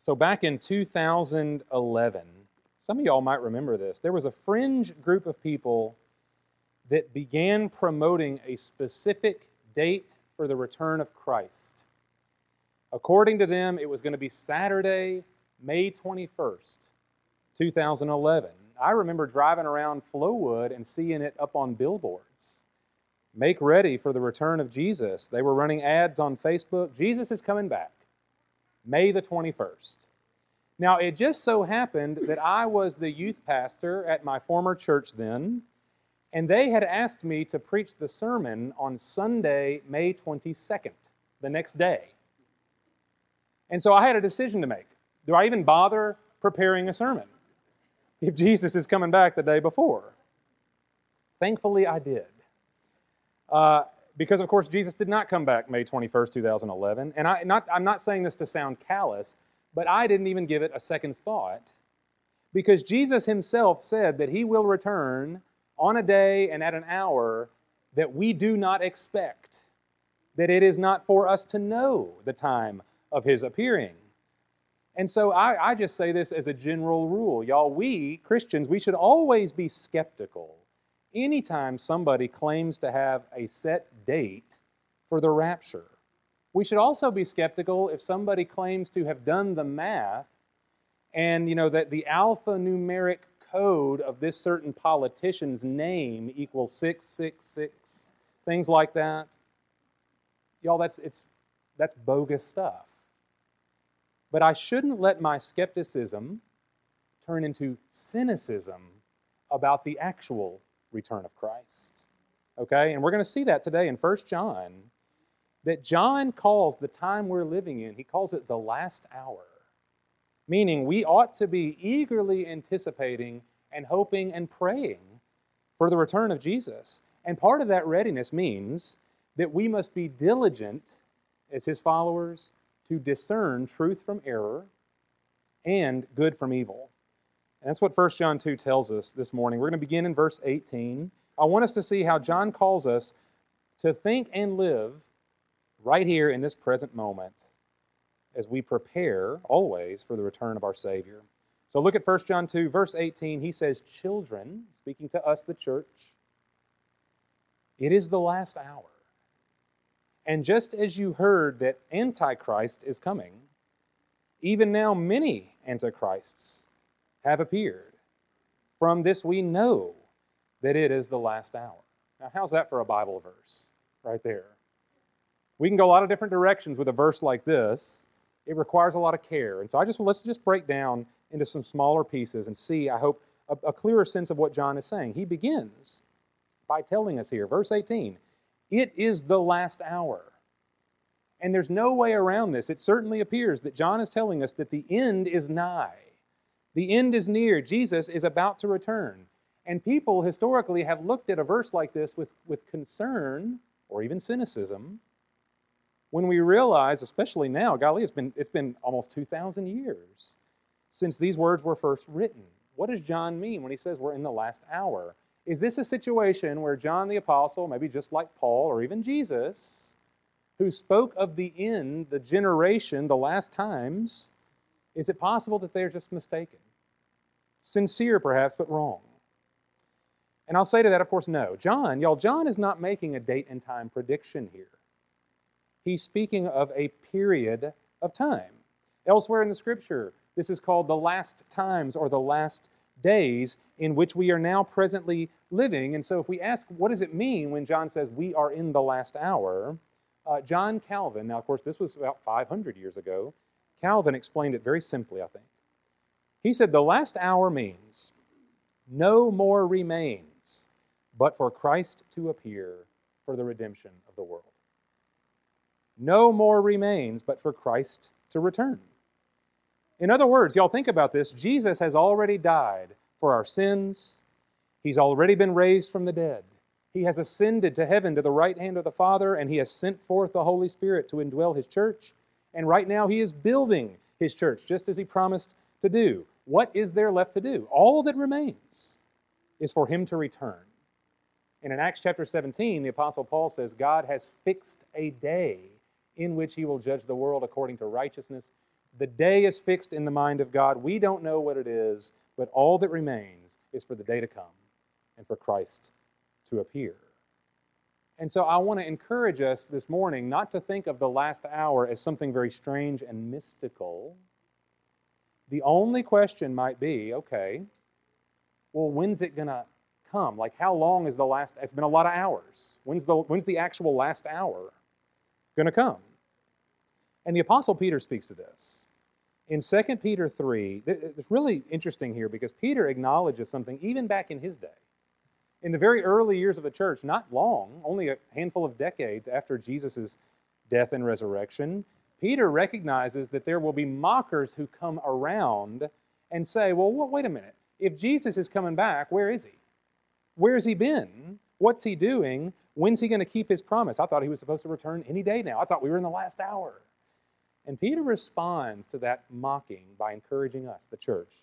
So, back in 2011, some of y'all might remember this, there was a fringe group of people that began promoting a specific date for the return of Christ. According to them, it was going to be Saturday, May 21st, 2011. I remember driving around Flowood and seeing it up on billboards. Make ready for the return of Jesus. They were running ads on Facebook. Jesus is coming back, May the 21st. Now, it just so happened that I was the youth pastor at my former church then, and they had asked me to preach the sermon on Sunday, May 22nd, the next day. And so I had a decision to make. Do I even bother preparing a sermon if Jesus is coming back the day before? Thankfully, I did. Uh, because, of course, Jesus did not come back May 21st, 2011. And I, not, I'm not saying this to sound callous, but I didn't even give it a second's thought because Jesus himself said that he will return on a day and at an hour that we do not expect, that it is not for us to know the time of his appearing. And so I, I, just say this as a general rule. Y'all, we Christians, we should always be skeptical anytime somebody claims to have a set date for the rapture. We should also be skeptical if somebody claims to have done the math and you know that the alphanumeric code of this certain politician's name equals 666 things like that y'all that's it's that's bogus stuff but i shouldn't let my skepticism turn into cynicism about the actual return of christ okay and we're going to see that today in 1 john that John calls the time we're living in, he calls it the last hour. Meaning, we ought to be eagerly anticipating and hoping and praying for the return of Jesus. And part of that readiness means that we must be diligent as his followers to discern truth from error and good from evil. And that's what 1 John 2 tells us this morning. We're going to begin in verse 18. I want us to see how John calls us to think and live right here in this present moment as we prepare always for the return of our Savior. So look at 1 John 2, verse 18. He says, Children, speaking to us, the church, it is the last hour. And just as you heard that Antichrist is coming, even now many Antichrists have appeared. From this we know that it is the last hour. Now, how's that for a Bible verse right there? We can go a lot of different directions with a verse like this. It requires a lot of care. And so I just let's just break down into some smaller pieces and see, I hope, a, a clearer sense of what John is saying. He begins by telling us here, verse 18, it is the last hour. And there's no way around this. It certainly appears that John is telling us that the end is nigh. The end is near. Jesus is about to return. And people historically have looked at a verse like this with, with concern or even cynicism when we realize, especially now, golly, it's been, it's been almost 2,000 years since these words were first written. What does John mean when he says we're in the last hour? Is this a situation where John the Apostle, maybe just like Paul or even Jesus, who spoke of the end, the generation, the last times, is it possible that they're just mistaken? Sincere, perhaps, but wrong. And I'll say to that, of course, no. John, y'all, John is not making a date and time prediction here he's speaking of a period of time. Elsewhere in the scripture, this is called the last times or the last days in which we are now presently living. And so, if we ask, what does it mean when John says we are in the last hour? Uh, John Calvin, now, of course, this was about 500 years ago, Calvin explained it very simply, I think. He said, The last hour means no more remains but for Christ to appear for the redemption of the world no more remains but for Christ to return. In other words, y'all think about this Jesus has already died for our sins, He's already been raised from the dead. He has ascended to heaven to the right hand of the Father, and He has sent forth the Holy Spirit to indwell His church. And right now, He is building His church, just as He promised to do. What is there left to do? All that remains is for Him to return. And in Acts chapter 17, the Apostle Paul says, God has fixed a day in which he will judge the world according to righteousness The day is fixed in the mind of God. We don't know what it is, but all that remains is for the day to come and for Christ to appear. And so I want to encourage us this morning not to think of the last hour as something very strange and mystical. The only question might be okay, well, when's it going to come? Like, how long is the last? It's been a lot of hours. When's the, when's the actual last hour going to come? And the Apostle Peter speaks to this. In 2 Peter 3, it's really interesting here because Peter acknowledges something even back in his day in the very early years of the church, not long, only a handful of decades after Jesus' death and resurrection, Peter recognizes that there will be mockers who come around and say, well, wait a minute. If Jesus is coming back, where is he? Where's he been? What's he doing? When's he going to keep his promise? I thought he was supposed to return any day now. I thought we were in the last hour. And Peter responds to that mocking by encouraging us, the church.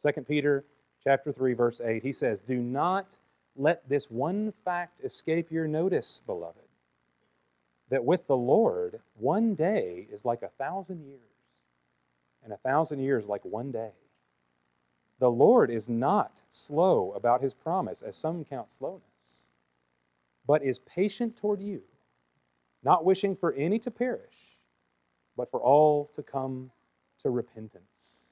2 Peter chapter 3 verse 8, he says, "Do not let this one fact escape your notice, beloved, that with the Lord, one day is like a thousand years, and a thousand years like one day. The Lord is not slow about his promise, as some count slowness, but is patient toward you, not wishing for any to perish, but for all to come to repentance.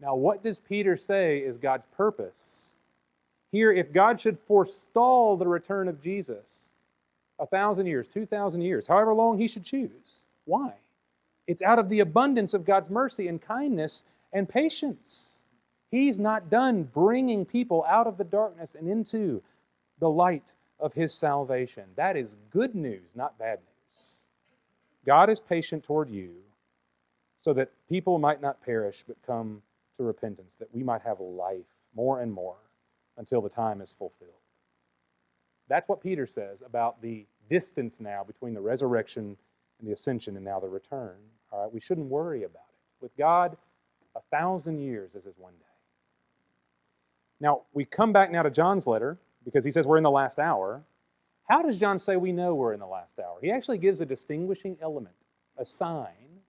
Now, what does Peter say is God's purpose here, if God should forestall the return of Jesus a thousand years, two thousand years, however long he should choose, why? It's out of the abundance of God's mercy and kindness and patience. He's not done bringing people out of the darkness and into the light of his salvation. That is good news, not bad news. God is patient toward you so that people might not perish but come to repentance, that we might have life more and more until the time is fulfilled. That's what Peter says about the distance now between the resurrection and the ascension and now the return. All right, we shouldn't worry about it. With God, a thousand years is as one day. Now, we come back now to John's letter because he says we're in the last hour. How does John say we know we're in the last hour? He actually gives a distinguishing element, a sign.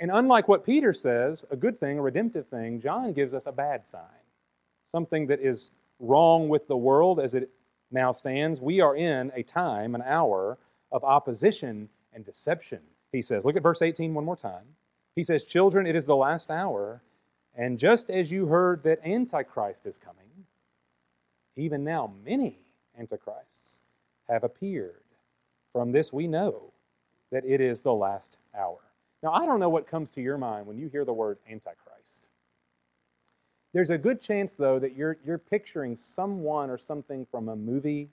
And unlike what Peter says, a good thing, a redemptive thing, John gives us a bad sign something that is wrong with the world as it now stands. We are in a time, an hour of opposition and deception, he says. Look at verse 18 one more time. He says, Children, it is the last hour, and just as you heard that Antichrist is coming, even now many Antichrists have appeared. From this we know that it is the last hour. Now, I don't know what comes to your mind when you hear the word Antichrist. There's a good chance, though, that you're, you're picturing someone or something from a movie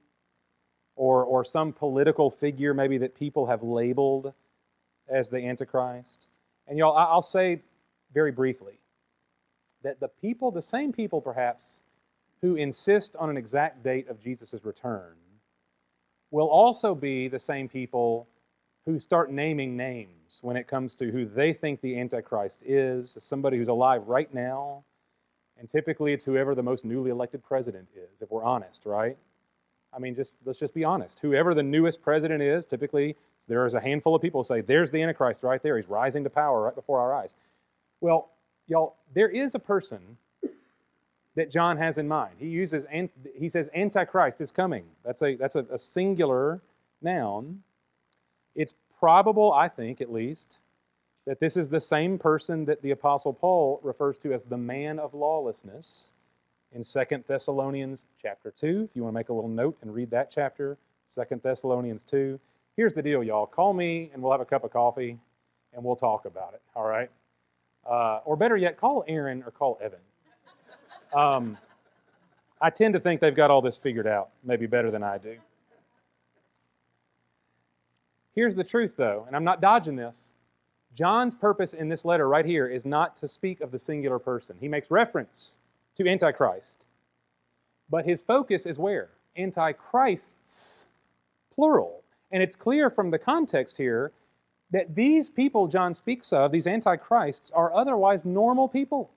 or, or some political figure maybe that people have labeled as the Antichrist. And y'all, I'll say very briefly that the people, the same people perhaps, who insist on an exact date of Jesus' return will also be the same people who start naming names when it comes to who they think the Antichrist is, somebody who's alive right now and typically it's whoever the most newly elected president is, if we're honest, right? I mean, just let's just be honest. Whoever the newest president is, typically there is a handful of people say, there's the Antichrist right there. He's rising to power right before our eyes. Well, y'all, there is a person that John has in mind. He uses, he says, Antichrist is coming. That's a, that's a, a singular noun. It's probable, I think at least, that this is the same person that the Apostle Paul refers to as the man of lawlessness in 2 Thessalonians chapter 2. If you want to make a little note and read that chapter, 2 Thessalonians 2. Here's the deal, y'all. Call me and we'll have a cup of coffee and we'll talk about it, all right? Uh, or better yet, call Aaron or call Evan. Um, I tend to think they've got all this figured out, maybe better than I do. Here's the truth, though, and I'm not dodging this. John's purpose in this letter right here is not to speak of the singular person. He makes reference to Antichrist. But his focus is where? Antichrists, plural. And it's clear from the context here that these people John speaks of, these Antichrists, are otherwise normal people.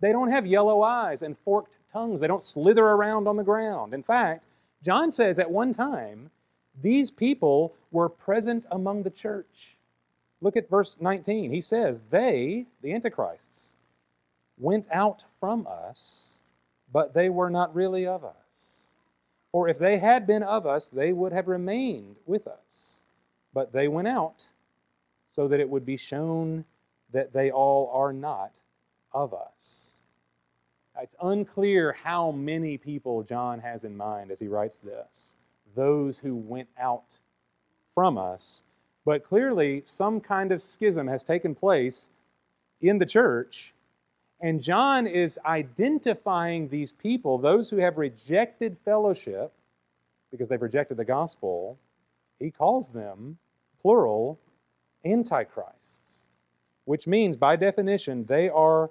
They don't have yellow eyes and forked tongues. They don't slither around on the ground. In fact, John says at one time, these people were present among the church. Look at verse 19. He says, They, the Antichrists, went out from us, but they were not really of us. For if they had been of us, they would have remained with us. But they went out so that it would be shown that they all are not of us. It's unclear how many people John has in mind as he writes this those who went out from us. But clearly, some kind of schism has taken place in the church, and John is identifying these people, those who have rejected fellowship because they've rejected the gospel. He calls them, plural, antichrists, which means, by definition, they are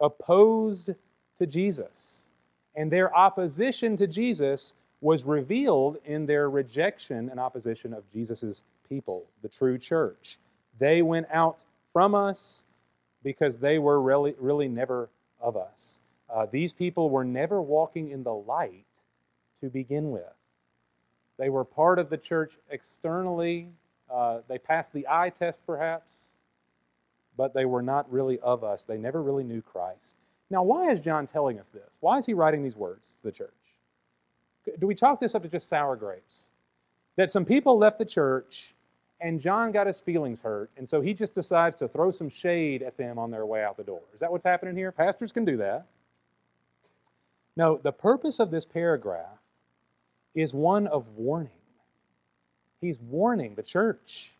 opposed to Jesus. And their opposition to Jesus was revealed in their rejection and opposition of Jesus' people, the true church. They went out from us because they were really, really never of us. Uh, these people were never walking in the light to begin with. They were part of the church externally. Uh, they passed the eye test, perhaps, but they were not really of us. They never really knew Christ. Now, why is John telling us this? Why is he writing these words to the church? Do we chalk this up to just sour grapes? That some people left the church and John got his feelings hurt, and so he just decides to throw some shade at them on their way out the door. Is that what's happening here? Pastors can do that. No, the purpose of this paragraph is one of warning. He's warning the church.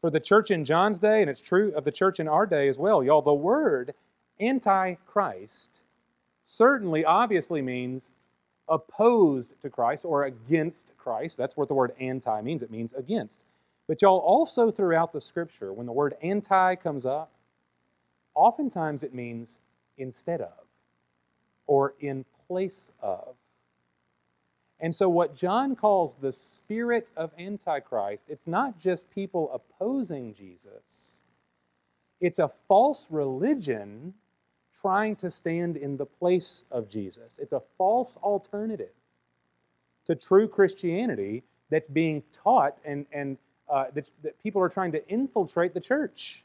For the church in John's day, and it's true of the church in our day as well, y'all, the word antichrist certainly, obviously means opposed to Christ or against Christ. That's what the word anti means. It means against. But y'all, also throughout the scripture, when the word anti comes up, oftentimes it means instead of or in place of. And so, what John calls the spirit of Antichrist, it's not just people opposing Jesus, it's a false religion trying to stand in the place of Jesus. It's a false alternative to true Christianity that's being taught and, and uh, that, that people are trying to infiltrate the church.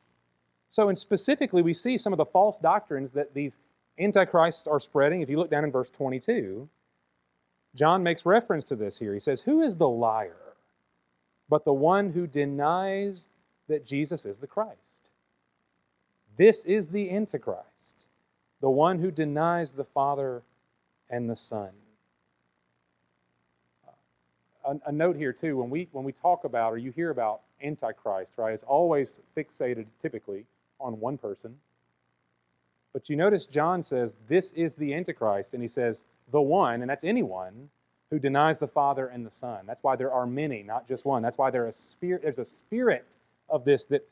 So, and specifically, we see some of the false doctrines that these antichrists are spreading. If you look down in verse 22, John makes reference to this here. He says, Who is the liar but the one who denies that Jesus is the Christ? This is the Antichrist the one who denies the Father and the Son. A, a, note here too, when we when we talk about or you hear about Antichrist, right, it's always fixated typically on one person. But you notice John says this is the Antichrist, and he says the one, and that's anyone who denies the Father and the Son. That's why there are many, not just one. That's why there a spirit, there's a spirit of this that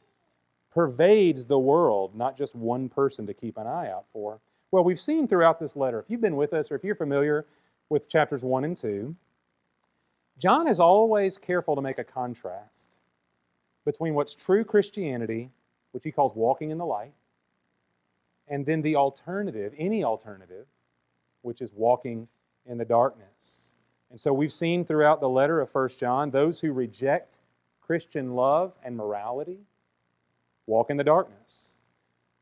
pervades the world, not just one person to keep an eye out for. Well, we've seen throughout this letter, if you've been with us or if you're familiar with chapters 1 and 2, John is always careful to make a contrast between what's true Christianity, which he calls walking in the light, and then the alternative, any alternative, which is walking in the darkness. And so we've seen throughout the letter of 1 John those who reject Christian love and morality walk in the darkness.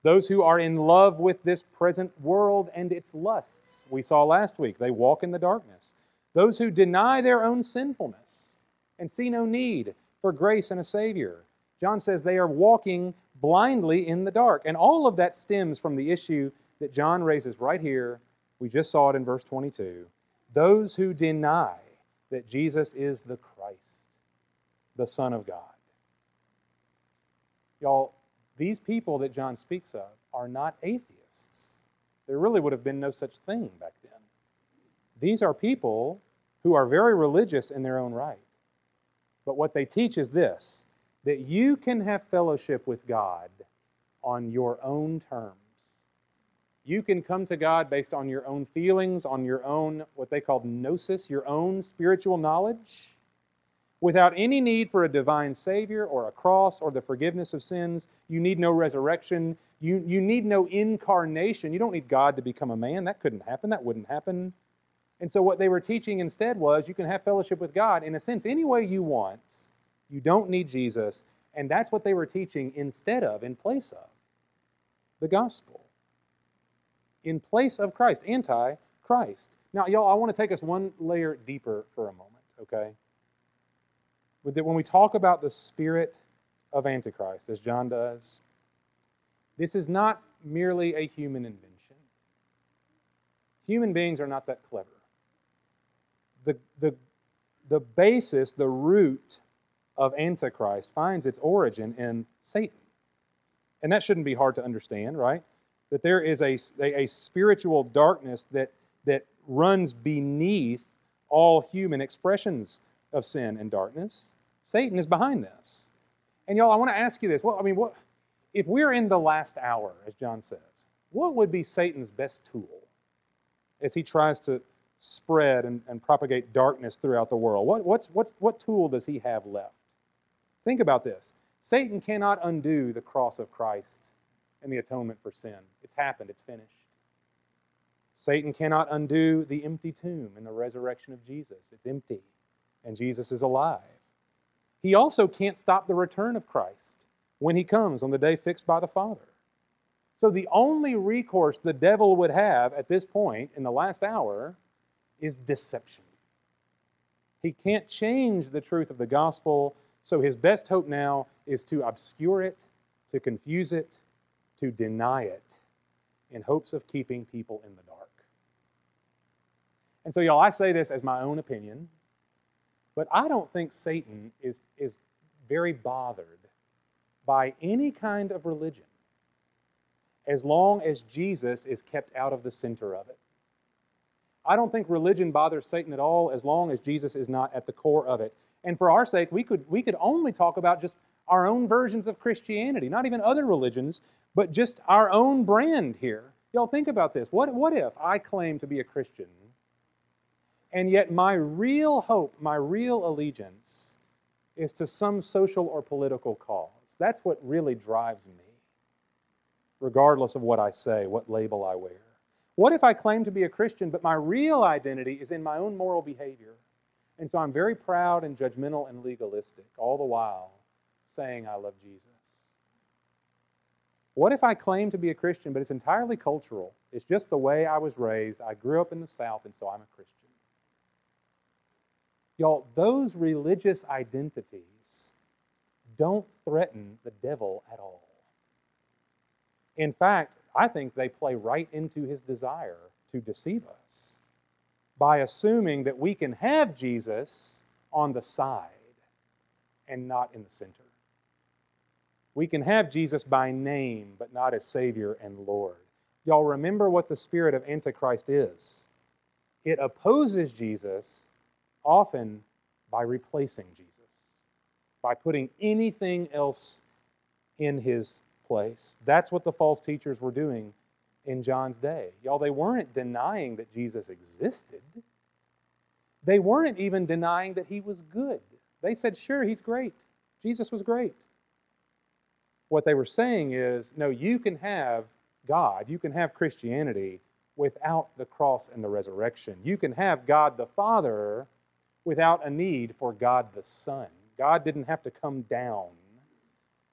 Those who are in love with this present world and its lusts, we saw last week, they walk in the darkness. Those who deny their own sinfulness and see no need for grace and a Savior, John says they are walking blindly in the dark. And all of that stems from the issue that John raises right here. We just saw it in verse 22. Those who deny that Jesus is the Christ, the Son of God. Y'all, these people that John speaks of are not atheists. There really would have been no such thing back then. These are people who are very religious in their own right. But what they teach is this that you can have fellowship with God on your own terms. You can come to God based on your own feelings, on your own, what they call gnosis, your own spiritual knowledge without any need for a divine Savior or a cross or the forgiveness of sins. You need no resurrection. You, you need no incarnation. You don't need God to become a man. That couldn't happen. That wouldn't happen. And so, what they were teaching instead was you can have fellowship with God in a sense any way you want. You don't need Jesus. And that's what they were teaching instead of, in place of, the gospel. In place of Christ, anti Christ. Now, y'all, I want to take us one layer deeper for a moment, okay? That when we talk about the spirit of Antichrist, as John does, this is not merely a human invention. Human beings are not that clever. The, the, the basis, the root of Antichrist finds its origin in Satan. And that shouldn't be hard to understand, right? That there is a, a, a, spiritual darkness that, that runs beneath all human expressions of sin and darkness. Satan is behind this. And y'all, I want to ask you this. Well, I mean, what if we're in the last hour, as John says, what would be Satan's best tool as he tries to spread and, and propagate darkness throughout the world? What, what's, what's, what tool does he have left? Think about this. Satan cannot undo the cross of Christ and the atonement for sin. It's happened, it's finished. Satan cannot undo the empty tomb and the resurrection of Jesus. It's empty, and Jesus is alive. He also can't stop the return of Christ when he comes on the day fixed by the Father. So the only recourse the devil would have at this point in the last hour is deception. He can't change the truth of the gospel so his best hope now is to obscure it, to confuse it, to deny it, in hopes of keeping people in the dark. And so, y'all, I say this as my own opinion, but I don't think Satan is, is very bothered by any kind of religion as long as Jesus is kept out of the center of it. I don't think religion bothers Satan at all as long as Jesus is not at the core of it. And for our sake, we could, we could only talk about just our own versions of Christianity, not even other religions, but just our own brand here. Y'all think about this. What, what if I claim to be a Christian, and yet my real hope, my real allegiance, is to some social or political cause? That's what really drives me, regardless of what I say, what label I wear. What if I claim to be a Christian, but my real identity is in my own moral behavior? And so I'm very proud and judgmental and legalistic, all the while saying I love Jesus. What if I claim to be a Christian, but it's entirely cultural? It's just the way I was raised. I grew up in the South, and so I'm a Christian. Y'all, those religious identities don't threaten the devil at all. In fact, I think they play right into his desire to deceive us by assuming that we can have Jesus on the side and not in the center. We can have Jesus by name, but not as Savior and Lord. Y'all remember what the spirit of Antichrist is it opposes Jesus often by replacing Jesus, by putting anything else in his place. That's what the false teachers were doing in John's day. Y'all, they weren't denying that Jesus existed. They weren't even denying that he was good. They said, sure, he's great. Jesus was great. What they were saying is, no, you can have God, you can have Christianity without the cross and the resurrection. You can have God the Father without a need for God the Son. God didn't have to come down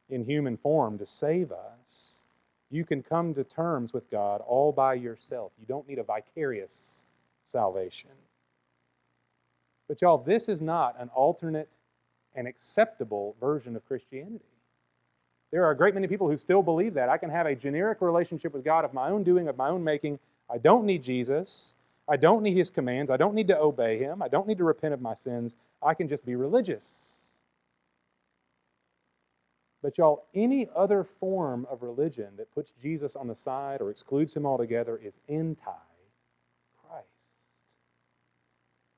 in human form to save us. You can come to terms with God all by yourself. You don't need a vicarious salvation. But, y'all, this is not an alternate and acceptable version of Christianity. There are a great many people who still believe that. I can have a generic relationship with God of my own doing, of my own making. I don't need Jesus. I don't need his commands. I don't need to obey him. I don't need to repent of my sins. I can just be religious. But, y'all, any other form of religion that puts Jesus on the side or excludes him altogether is anti Christ.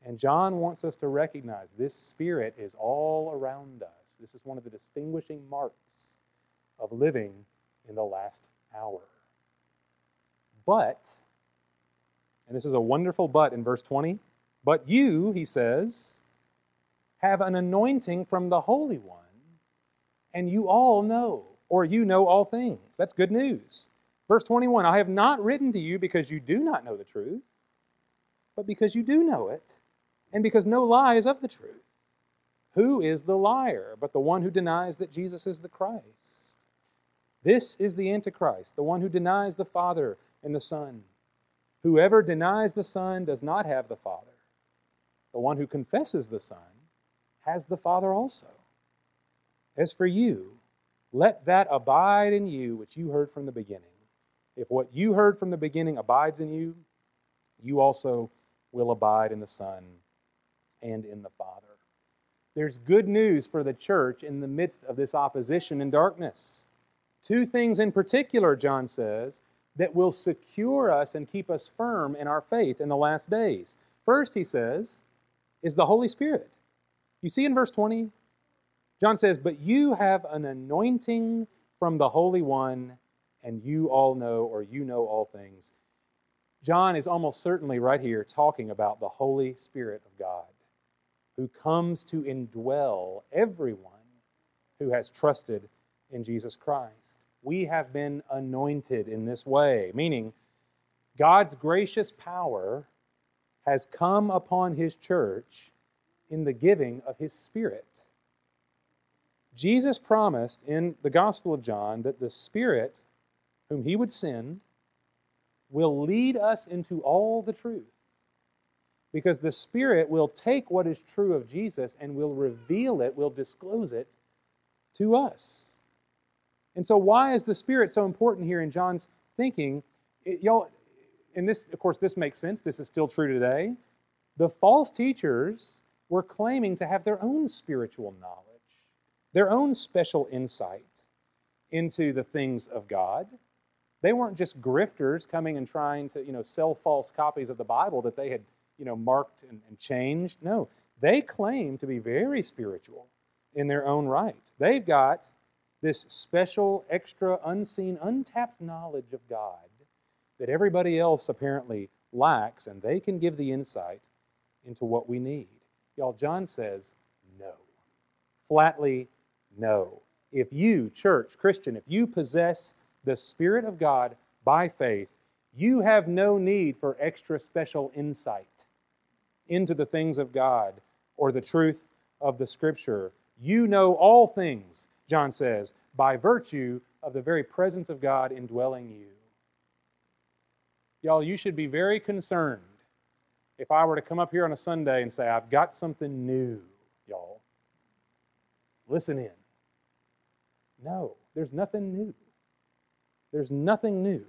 And John wants us to recognize this spirit is all around us. This is one of the distinguishing marks of living in the last hour. But, and this is a wonderful but in verse 20, but you, he says, have an anointing from the Holy One and you all know, or you know all things. That's good news. Verse 21 I have not written to you because you do not know the truth, but because you do know it, and because no lie is of the truth. Who is the liar but the one who denies that Jesus is the Christ? This is the Antichrist, the one who denies the Father and the Son. Whoever denies the Son does not have the Father. The one who confesses the Son has the Father also. As for you, let that abide in you which you heard from the beginning. If what you heard from the beginning abides in you, you also will abide in the Son and in the Father. There's good news for the church in the midst of this opposition and darkness. Two things in particular, John says, that will secure us and keep us firm in our faith in the last days. First, he says, is the Holy Spirit. You see in verse 20, John says, But you have an anointing from the Holy One, and you all know, or you know all things. John is almost certainly right here talking about the Holy Spirit of God who comes to indwell everyone who has trusted in Jesus Christ. We have been anointed in this way, meaning God's gracious power has come upon his church in the giving of his Spirit. Jesus promised in the Gospel of John that the Spirit, whom he would send, will lead us into all the truth because the Spirit will take what is true of Jesus and will reveal it, will disclose it to us. And so, why is the Spirit so important here in John's thinking? It, y'all, and this, of course, this makes sense. This is still true today. The false teachers were claiming to have their own spiritual knowledge, their own special insight into the things of God. They weren't just grifters coming and trying to, you know, sell false copies of the Bible that they had you know, marked and, and changed. No, they claim to be very spiritual in their own right. They've got this special, extra, unseen, untapped knowledge of God that everybody else apparently lacks, and they can give the insight into what we need. Y'all, John says no. Flatly, no. If you, church, Christian, if you possess the Spirit of God by faith, you have no need for extra special insight into the things of God or the truth of the Scripture. You know all things, John says, by virtue of the very presence of God indwelling you. Y'all, you should be very concerned if I were to come up here on a Sunday and say, I've got something new, y'all. Listen in. No, there's nothing new. There's nothing new.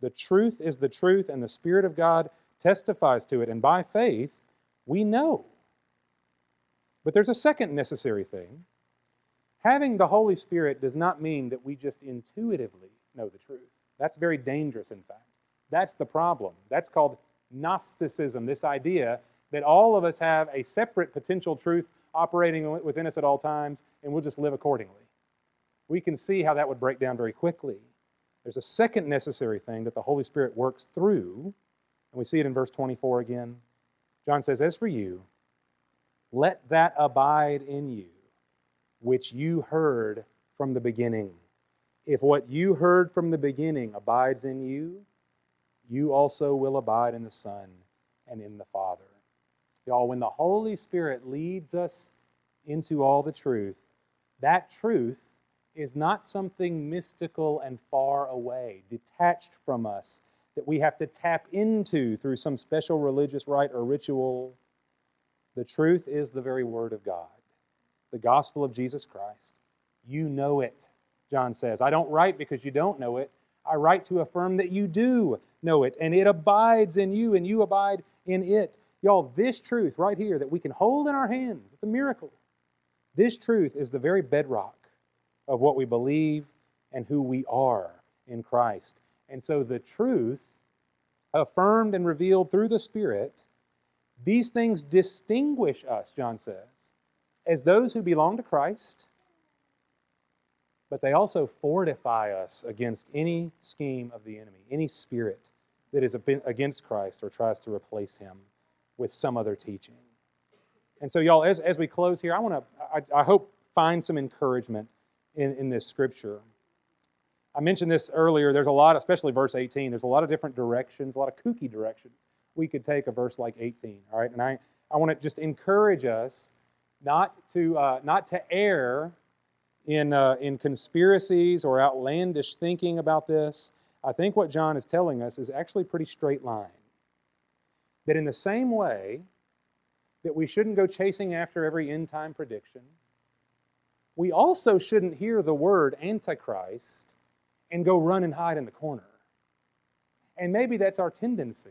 The truth is the truth, and the Spirit of God testifies to it. And by faith, we know. But there's a second necessary thing. Having the Holy Spirit does not mean that we just intuitively know the truth. That's very dangerous, in fact. That's the problem. That's called Gnosticism, this idea that all of us have a separate potential truth operating within us at all times, and we'll just live accordingly. We can see how that would break down very quickly. There's a second necessary thing that the Holy Spirit works through, and we see it in verse 24 again. John says, As for you, let that abide in you, which you heard from the beginning. If what you heard from the beginning abides in you, you also will abide in the Son and in the Father. Y'all, when the Holy Spirit leads us into all the truth, that truth is not something mystical and far away, detached from us, that we have to tap into through some special religious rite or ritual. The truth is the very Word of God, the gospel of Jesus Christ. You know it, John says. I don't write because you don't know it. I write to affirm that you do know it, and it abides in you, and you abide in it. Y'all, this truth right here that we can hold in our hands, it's a miracle. This truth is the very bedrock of what we believe and who we are in Christ. And so the truth, affirmed and revealed through the Spirit, these things distinguish us, John says, as those who belong to Christ, but they also fortify us against any scheme of the enemy, any spirit that is against Christ or tries to replace him with some other teaching. And so, y'all, as, as we close here, I want to, I, I hope, find some encouragement in, in this scripture. I mentioned this earlier. There's a lot, especially verse 18, there's a lot of different directions, a lot of kooky directions we could take a verse like 18. All right. And I, I want to just encourage us not to, uh, not to err in, uh, in conspiracies or outlandish thinking about this. I think what John is telling us is actually pretty straight line. That in the same way that we shouldn't go chasing after every end time prediction, we also shouldn't hear the word Antichrist and go run and hide in the corner. And maybe that's our tendency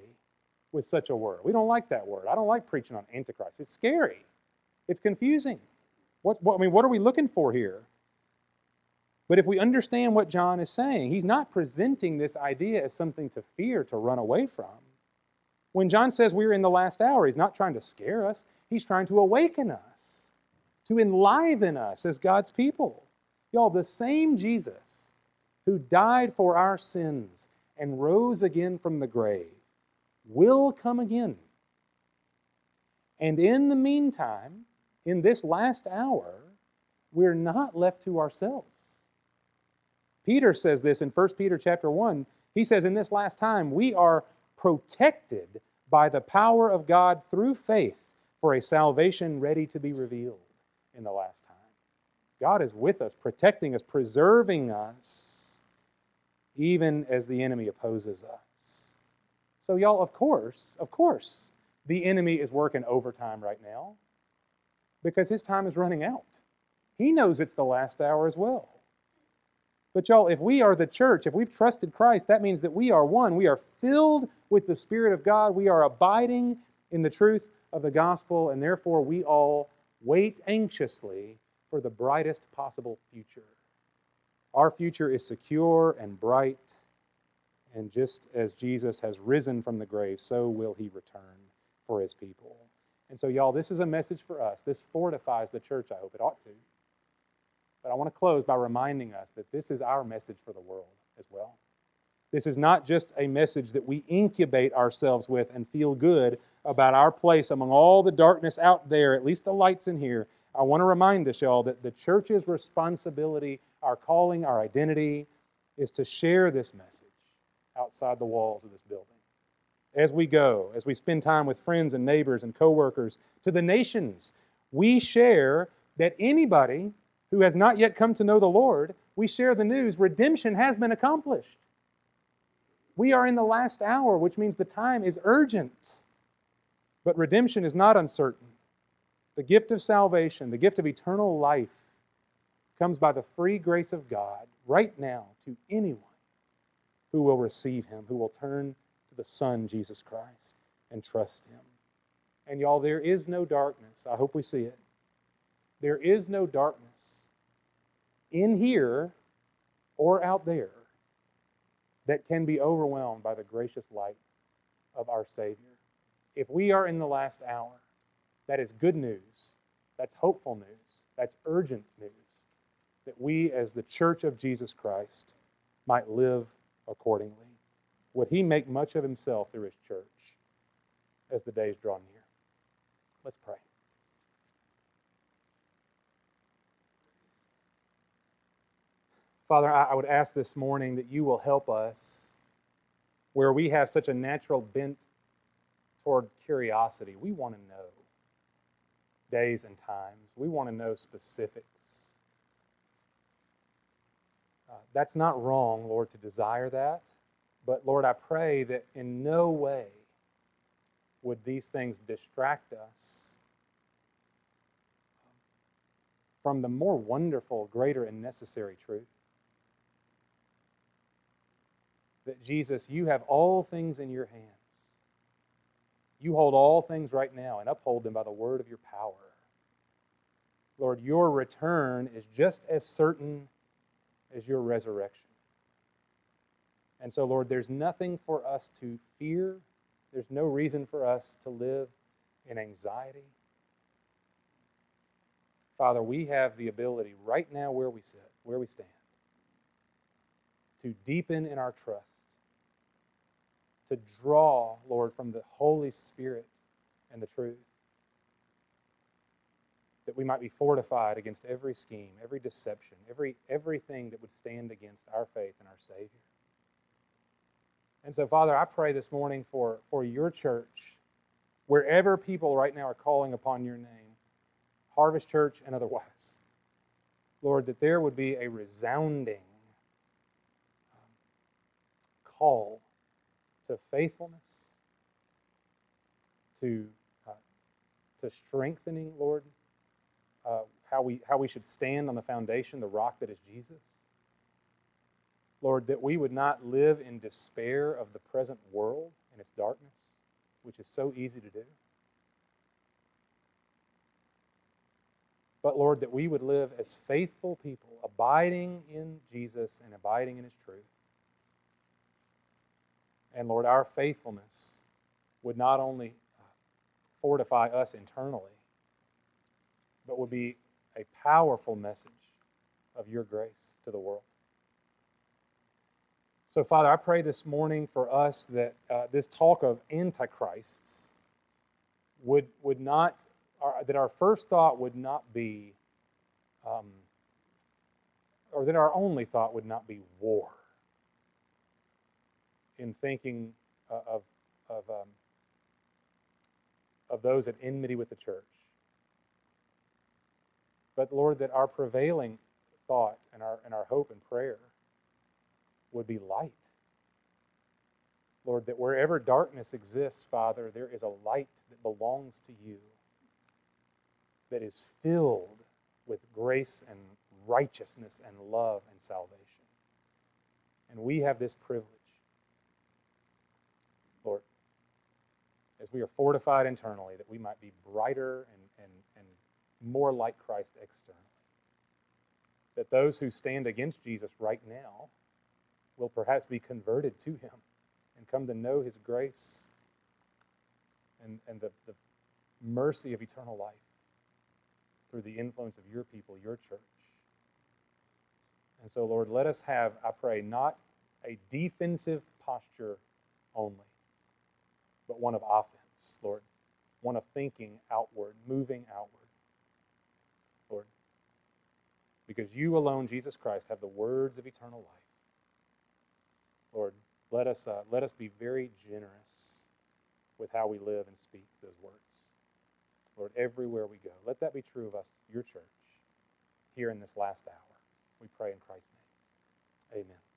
with such a word. We don't like that word. I don't like preaching on Antichrist. It's scary. It's confusing. What, what, I mean, what are we looking for here? But if we understand what John is saying, he's not presenting this idea as something to fear, to run away from. When John says we're in the last hour, he's not trying to scare us, he's trying to awaken us, to enliven us as God's people. Y'all, the same Jesus who died for our sins and rose again from the grave will come again. And in the meantime, in this last hour, we're not left to ourselves. Peter says this in 1 Peter chapter 1. He says, In this last time, we are protected by the power of God through faith for a salvation ready to be revealed in the last time. God is with us, protecting us, preserving us, even as the enemy opposes us. So, y'all, of course, of course, the enemy is working overtime right now because his time is running out. He knows it's the last hour as well. But, y'all, if we are the church, if we've trusted Christ, that means that we are one. We are filled with the Spirit of God. We are abiding in the truth of the gospel, and therefore we all wait anxiously for the brightest possible future. Our future is secure and bright, and just as Jesus has risen from the grave, so will he return for his people. And so, y'all, this is a message for us. This fortifies the church, I hope it ought to. But I want to close by reminding us that this is our message for the world as well. This is not just a message that we incubate ourselves with and feel good about our place among all the darkness out there, at least the lights in here. I want to remind us, y'all, that the church's responsibility, our calling, our identity, is to share this message outside the walls of this building. As we go, as we spend time with friends and neighbors and coworkers, to the nations, we share that anybody who has not yet come to know the Lord, we share the news redemption has been accomplished. We are in the last hour, which means the time is urgent. But redemption is not uncertain. The gift of salvation, the gift of eternal life, comes by the free grace of God right now to anyone who will receive Him, who will turn to the Son, Jesus Christ, and trust Him. And y'all, there is no darkness. I hope we see it. There is no darkness in here or out there that can be overwhelmed by the gracious light of our Savior. If we are in the last hour, that is good news. That's hopeful news. That's urgent news. That we, as the church of Jesus Christ, might live accordingly. Would He make much of Himself through His church as the days draw near? Let's pray. Father, I would ask this morning that you will help us where we have such a natural bent toward curiosity. We want to know days and times, we want to know specifics. Uh, that's not wrong, Lord, to desire that. But Lord, I pray that in no way would these things distract us from the more wonderful, greater, and necessary truth. that Jesus, you have all things in your hands. You hold all things right now and uphold them by the word of your power. Lord, your return is just as certain as your resurrection. And so, Lord, there's nothing for us to fear. There's no reason for us to live in anxiety. Father, we have the ability right now where we sit, where we stand, to deepen in our trust, to draw, Lord, from the Holy Spirit and the truth, that we might be fortified against every scheme, every deception, every, everything that would stand against our faith and our Savior. And so, Father, I pray this morning for, for your church, wherever people right now are calling upon your name. Harvest Church and otherwise. Lord, that there would be a resounding um, call to faithfulness, to, uh, to strengthening, Lord, uh, how, we, how we should stand on the foundation, the rock that is Jesus. Lord, that we would not live in despair of the present world and its darkness, which is so easy to do. But Lord, that we would live as faithful people, abiding in Jesus and abiding in His truth. And Lord, our faithfulness would not only uh, fortify us internally, but would be a powerful message of your grace to the world. So, Father, I pray this morning for us that uh, this talk of antichrists would, would not, uh, that our first thought would not be, um, or that our only thought would not be war in thinking uh, of, of, um, of those at enmity with the church. But Lord, that our prevailing thought and our, and our hope and prayer would be light. Lord, that wherever darkness exists, Father, there is a light that belongs to you that is filled with grace and righteousness and love and salvation. And we have this privilege, Lord, as we are fortified internally, that we might be brighter and, and, and more like Christ externally. That those who stand against Jesus right now will perhaps be converted to Him and come to know His grace and, and the, the mercy of eternal life through the influence of your people, your church. And so, Lord, let us have, I pray, not a defensive posture only, but one of offense, Lord. One of thinking outward, moving outward, Lord. Because you alone, Jesus Christ, have the words of eternal life. Lord, let us, uh, let us be very generous with how we live and speak those words. Lord, everywhere we go, let that be true of us, your church, here in this last hour. We pray in Christ's name. Amen.